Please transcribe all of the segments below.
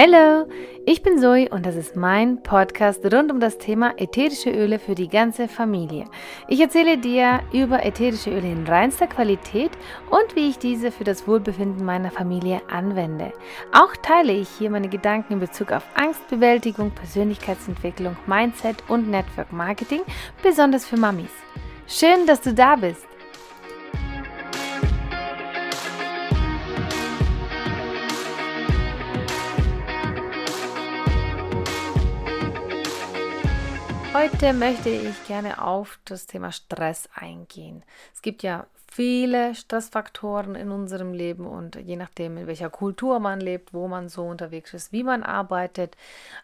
Hallo, ich bin Zoe und das ist mein Podcast rund um das Thema ätherische Öle für die ganze Familie. Ich erzähle dir über ätherische Öle in reinster Qualität und wie ich diese für das Wohlbefinden meiner Familie anwende. Auch teile ich hier meine Gedanken in Bezug auf Angstbewältigung, Persönlichkeitsentwicklung, Mindset und Network Marketing, besonders für Mamis. Schön, dass du da bist. Heute möchte ich gerne auf das Thema Stress eingehen. Es gibt ja viele Stressfaktoren in unserem Leben und je nachdem, in welcher Kultur man lebt, wo man so unterwegs ist, wie man arbeitet,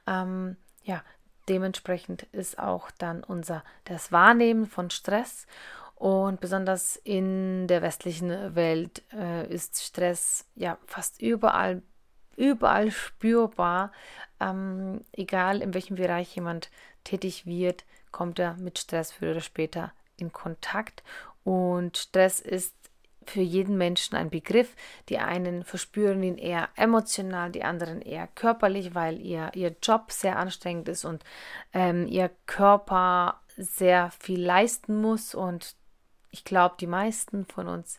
ähm, ja, dementsprechend ist auch dann unser das Wahrnehmen von Stress und besonders in der westlichen Welt äh, ist Stress ja fast überall überall spürbar. Ähm, egal in welchem Bereich jemand tätig wird, kommt er mit Stress früher oder später in Kontakt. Und Stress ist für jeden Menschen ein Begriff. Die einen verspüren ihn eher emotional, die anderen eher körperlich, weil ihr, ihr Job sehr anstrengend ist und ähm, ihr Körper sehr viel leisten muss. Und ich glaube, die meisten von uns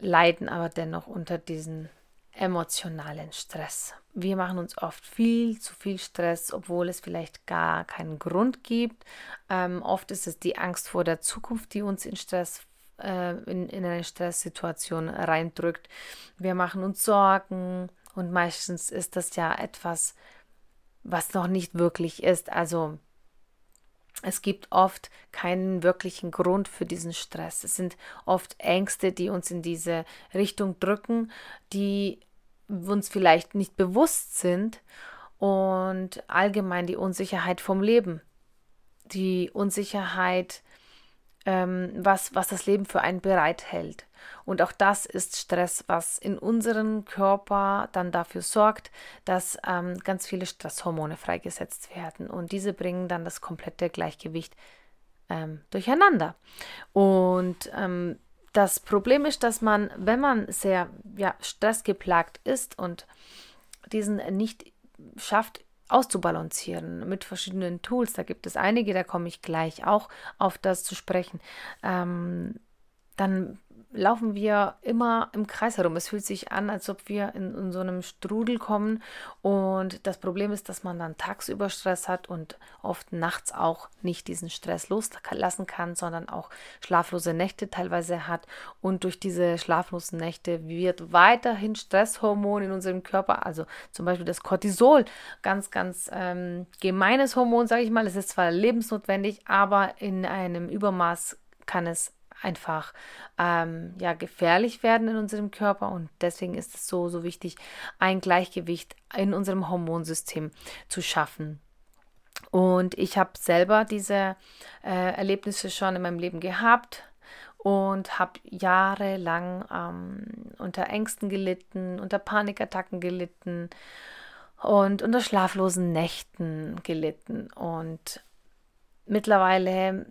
leiden aber dennoch unter diesen emotionalen Stress. Wir machen uns oft viel zu viel Stress, obwohl es vielleicht gar keinen Grund gibt. Ähm, oft ist es die Angst vor der Zukunft, die uns in Stress äh, in, in eine Stresssituation reindrückt. Wir machen uns Sorgen und meistens ist das ja etwas, was noch nicht wirklich ist. Also es gibt oft keinen wirklichen Grund für diesen Stress. Es sind oft Ängste, die uns in diese Richtung drücken, die uns vielleicht nicht bewusst sind und allgemein die Unsicherheit vom Leben. Die Unsicherheit, ähm, was, was das Leben für einen bereithält. Und auch das ist Stress, was in unserem Körper dann dafür sorgt, dass ähm, ganz viele Stresshormone freigesetzt werden. Und diese bringen dann das komplette Gleichgewicht ähm, durcheinander. Und ähm, das Problem ist, dass man, wenn man sehr ja, stressgeplagt ist und diesen nicht schafft, auszubalancieren mit verschiedenen Tools. Da gibt es einige, da komme ich gleich auch auf das zu sprechen. Ähm, dann laufen wir immer im Kreis herum. Es fühlt sich an, als ob wir in, in, so einem Strudel kommen. Und das Problem ist, dass man dann tagsüber Stress hat und oft nachts auch nicht diesen Stress loslassen kann, sondern auch schlaflose Nächte teilweise hat. Und durch diese schlaflosen Nächte wird weiterhin Stresshormon in unserem Körper, also zum Beispiel das Cortisol, ganz, ganz ähm, gemeines Hormon, sage ich mal. Es ist zwar lebensnotwendig, aber in einem Übermaß kann es einfach ähm, ja, gefährlich werden in unserem Körper und deswegen ist es so, so wichtig, ein Gleichgewicht in unserem Hormonsystem zu schaffen. Und ich habe selber diese äh, Erlebnisse schon in meinem Leben gehabt und habe jahrelang ähm, unter Ängsten gelitten, unter Panikattacken gelitten und unter schlaflosen Nächten gelitten. Und mittlerweile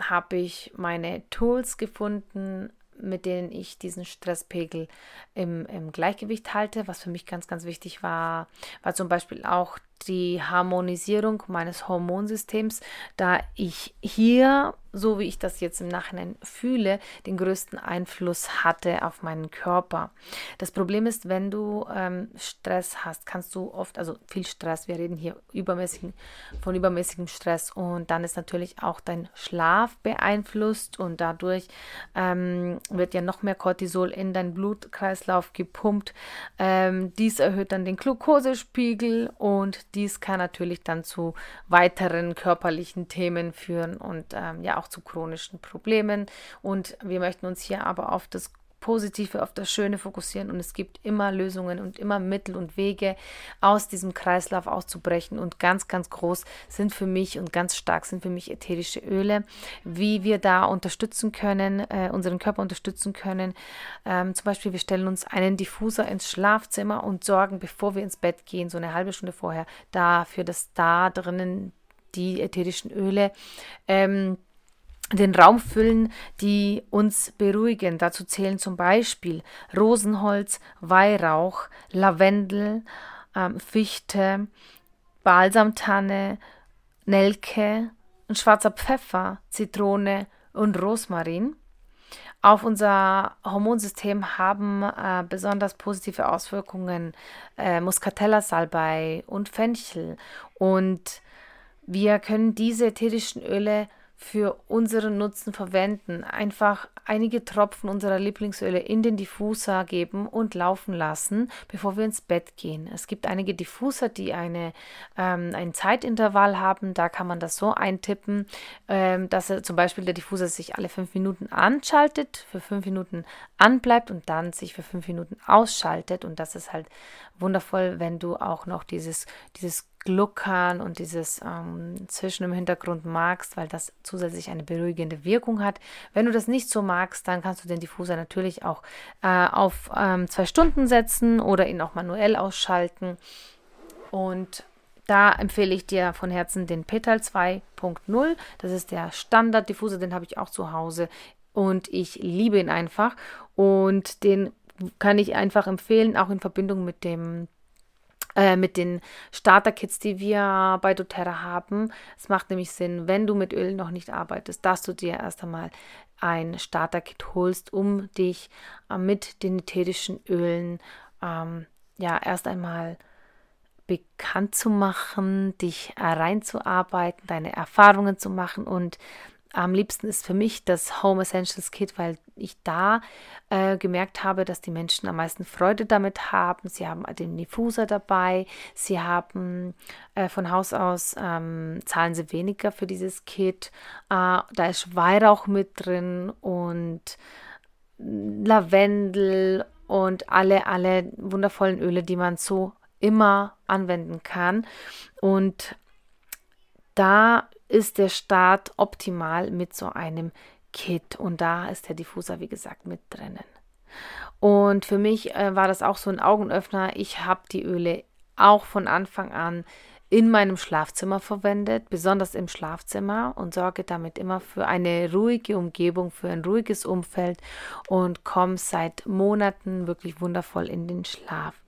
habe ich meine Tools gefunden, mit denen ich diesen Stresspegel im, im Gleichgewicht halte. Was für mich ganz, ganz wichtig war, war zum Beispiel auch die Harmonisierung meines Hormonsystems, da ich hier, so wie ich das jetzt im Nachhinein fühle, den größten Einfluss hatte auf meinen Körper. Das Problem ist, wenn du ähm, Stress hast, kannst du oft, also viel Stress, wir reden hier übermäßigen, von übermäßigem Stress und dann ist natürlich auch dein Schlaf beeinflusst und dadurch ähm, wird ja noch mehr Cortisol in deinen Blutkreislauf gepumpt. Ähm, dies erhöht dann den Glukosespiegel und dies kann natürlich dann zu weiteren körperlichen Themen führen und ähm, ja auch zu chronischen Problemen. Und wir möchten uns hier aber auf das Positive, auf das Schöne fokussieren und es gibt immer Lösungen und immer Mittel und Wege, aus diesem Kreislauf auszubrechen. Und ganz, ganz groß sind für mich und ganz stark sind für mich ätherische Öle, wie wir da unterstützen können, äh, unseren Körper unterstützen können. Ähm, zum Beispiel, wir stellen uns einen Diffuser ins Schlafzimmer und sorgen, bevor wir ins Bett gehen, so eine halbe Stunde vorher, dafür, dass da drinnen die ätherischen Öle ähm, den Raum füllen, die uns beruhigen. Dazu zählen zum Beispiel Rosenholz, Weihrauch, Lavendel, ähm, Fichte, Balsamtanne, Nelke, ein schwarzer Pfeffer, Zitrone und Rosmarin. Auf unser Hormonsystem haben äh, besonders positive Auswirkungen äh, Muscatella-Salbei und Fenchel. Und wir können diese ätherischen Öle für unseren Nutzen verwenden. Einfach einige Tropfen unserer Lieblingsöle in den Diffuser geben und laufen lassen, bevor wir ins Bett gehen. Es gibt einige Diffuser, die eine, ähm, ein Zeitintervall haben. Da kann man das so eintippen, ähm, dass er, zum Beispiel der Diffuser sich alle fünf Minuten anschaltet, für fünf Minuten anbleibt und dann sich für fünf Minuten ausschaltet. Und das ist halt wundervoll, wenn du auch noch dieses, dieses Gluckern und dieses ähm, Zwischen im Hintergrund magst, weil das zusätzlich eine beruhigende Wirkung hat. Wenn du das nicht so magst, dann kannst du den Diffuser natürlich auch äh, auf ähm, zwei Stunden setzen oder ihn auch manuell ausschalten. Und da empfehle ich dir von Herzen den Petal 2.0. Das ist der Standard-Diffuser, den habe ich auch zu Hause und ich liebe ihn einfach. Und den kann ich einfach empfehlen, auch in Verbindung mit dem äh, mit den Starter-Kits, die wir bei doTERRA haben. Es macht nämlich Sinn, wenn du mit Öl noch nicht arbeitest, dass du dir erst einmal ein Starter-Kit holst, um dich äh, mit den ätherischen Ölen ähm, ja erst einmal bekannt zu machen, dich reinzuarbeiten, deine Erfahrungen zu machen und am liebsten ist für mich das Home Essentials Kit, weil ich da äh, gemerkt habe, dass die Menschen am meisten Freude damit haben. Sie haben den Diffuser dabei, sie haben äh, von Haus aus ähm, zahlen sie weniger für dieses Kit. Äh, da ist Weihrauch mit drin und Lavendel und alle, alle wundervollen Öle, die man so immer anwenden kann. Und da ist der Start optimal mit so einem Kit. Und da ist der Diffuser, wie gesagt, mit drinnen. Und für mich äh, war das auch so ein Augenöffner. Ich habe die Öle auch von Anfang an in meinem Schlafzimmer verwendet, besonders im Schlafzimmer und sorge damit immer für eine ruhige Umgebung, für ein ruhiges Umfeld und komme seit Monaten wirklich wundervoll in den Schlaf.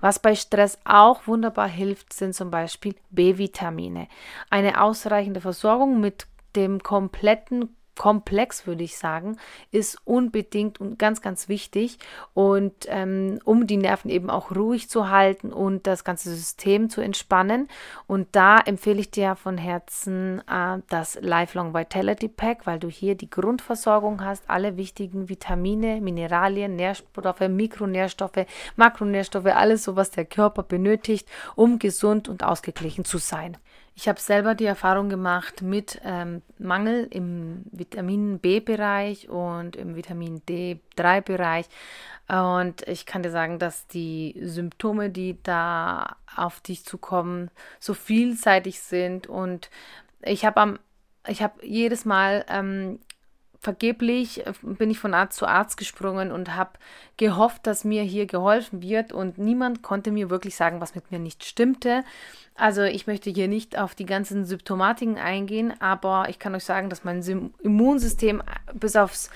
Was bei Stress auch wunderbar hilft, sind zum Beispiel B-Vitamine. Eine ausreichende Versorgung mit dem kompletten Komplex, würde ich sagen, ist unbedingt und ganz, ganz wichtig. Und ähm, um die Nerven eben auch ruhig zu halten und das ganze System zu entspannen. Und da empfehle ich dir von Herzen äh, das Lifelong Vitality Pack, weil du hier die Grundversorgung hast, alle wichtigen Vitamine, Mineralien, Nährstoffe, Mikronährstoffe, Makronährstoffe, alles so, was der Körper benötigt, um gesund und ausgeglichen zu sein. Ich habe selber die Erfahrung gemacht mit ähm, Mangel im Vitamin B-Bereich und im Vitamin D3-Bereich. Und ich kann dir sagen, dass die Symptome, die da auf dich zukommen, so vielseitig sind. Und ich habe am ich habe jedes Mal ähm, vergeblich äh, bin ich von Arzt zu Arzt gesprungen und habe gehofft, dass mir hier geholfen wird und niemand konnte mir wirklich sagen, was mit mir nicht stimmte. Also ich möchte hier nicht auf die ganzen Symptomatiken eingehen, aber ich kann euch sagen, dass mein Immunsystem äh, bis aufs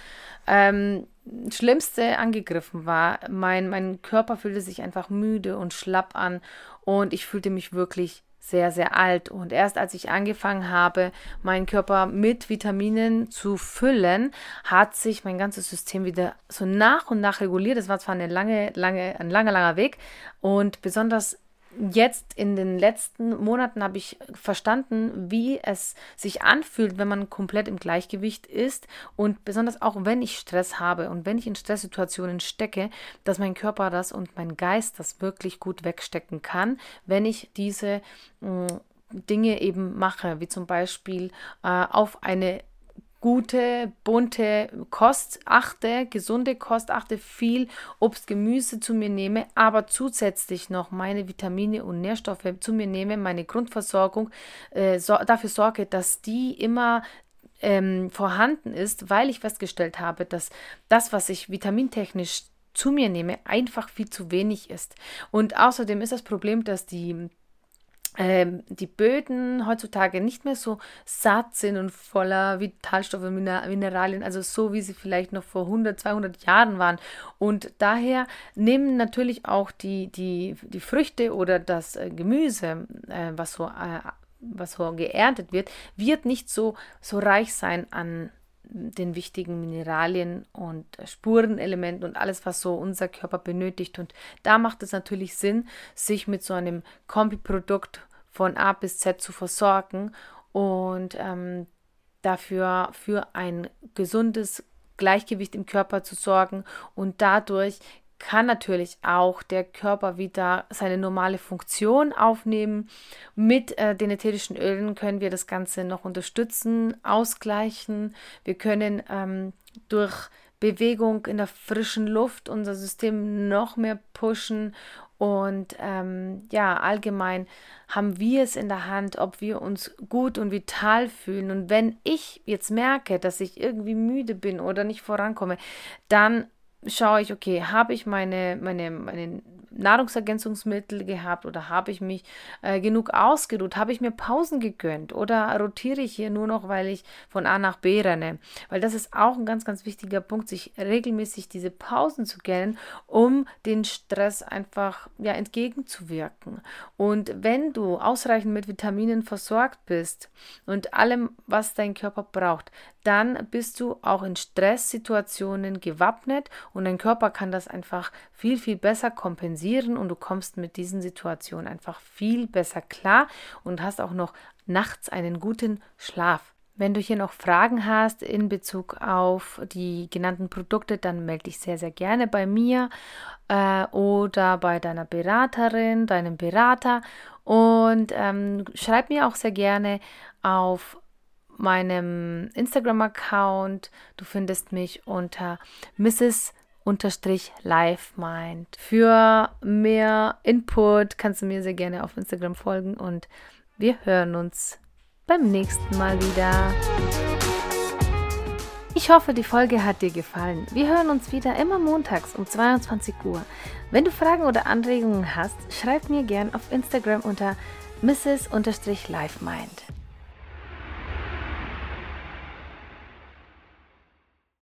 ähm, Schlimmste angegriffen war. Mein, mein Körper fühlte sich einfach müde und schlapp an und ich fühlte mich wirklich sehr, sehr alt. Und erst als ich angefangen habe, meinen Körper mit Vitaminen zu füllen, hat sich mein ganzes System wieder so nach und nach reguliert. Das war zwar eine lange, lange, ein langer, langer Weg. Und besonders jetzt in den letzten Monaten habe ich verstanden, wie es sich anfühlt, wenn man komplett im Gleichgewicht ist und besonders auch wenn ich Stress habe und wenn ich in Stresssituationen stecke, dass mein Körper das und mein Geist das wirklich gut wegstecken kann, wenn ich diese mh, mm, Dinge eben mache, wie zum Beispiel äh, auf eine gute, bunte Kost achte, gesunde Kost achte, viel Obst, Gemüse zu mir nehme, aber zusätzlich noch meine Vitamine und Nährstoffe zu mir nehme, meine Grundversorgung äh, so, dafür sorge, dass die immer ähm, vorhanden ist, weil ich festgestellt habe, dass das, was ich vitamintechnisch zu mir nehme, einfach viel zu wenig ist. Und außerdem ist das Problem, dass die die Böden heutzutage nicht mehr so satt sind und voller Vitalstoffe, Mineralien, also so wie sie vielleicht noch vor 100, 200 Jahren waren. Und daher nehmen natürlich auch die, die, die Früchte oder das äh, Gemüse, äh, was so äh, was so geerntet wird, wird nicht so, so reich sein an den wichtigen Mineralien und Spurenelementen und alles, was so unser Körper benötigt. Und da macht es natürlich Sinn, sich mit so einem Kombiprodukt von A bis Z zu versorgen und ähm, dafür für ein gesundes Gleichgewicht im Körper zu sorgen und dadurch kann natürlich auch der Körper wieder seine normale Funktion aufnehmen. Mit äh, den ätherischen Ölen können wir das Ganze noch unterstützen, ausgleichen. Wir können ähm, durch Bewegung in der frischen Luft unser System noch mehr pushen und ähm, ja, allgemein haben wir es in der Hand, ob wir uns gut und vital fühlen. Und wenn ich jetzt merke, dass ich irgendwie müde bin oder nicht vorankomme, dann schaue ich, okay, habe ich meine, meine, meine Nahrungsergänzungsmittel gehabt oder habe ich mich äh, genug ausgeruht? Habe ich mir Pausen gegönnt oder rotiere ich hier nur noch, weil ich von A nach B renne? Weil das ist auch ein ganz, ganz wichtiger Punkt, sich regelmäßig diese Pausen zu gönnen, um den Stress einfach ja, entgegenzuwirken. Und wenn du ausreichend mit Vitaminen versorgt bist und allem, was dein Körper braucht, dann bist du auch in Stresssituationen gewappnet und dein Körper kann das einfach viel, viel besser kompensieren und du kommst mit diesen Situationen einfach viel besser klar und hast auch noch nachts einen guten Schlaf. Wenn du hier noch Fragen hast in Bezug auf die genannten Produkte, dann melde dich sehr, sehr gerne bei mir äh, oder bei deiner Beraterin, deinem Berater und ähm, schreib mir auch sehr gerne auf meinem Instagram-Account. Du findest mich unter Mrs. Unterstrich LiveMind. Für mehr Input kannst du mir sehr gerne auf Instagram folgen und wir hören uns beim nächsten Mal wieder. Ich hoffe, die Folge hat dir gefallen. Wir hören uns wieder immer montags um 22 Uhr. Wenn du Fragen oder Anregungen hast, schreib mir gern auf Instagram unter Mrs. LiveMind.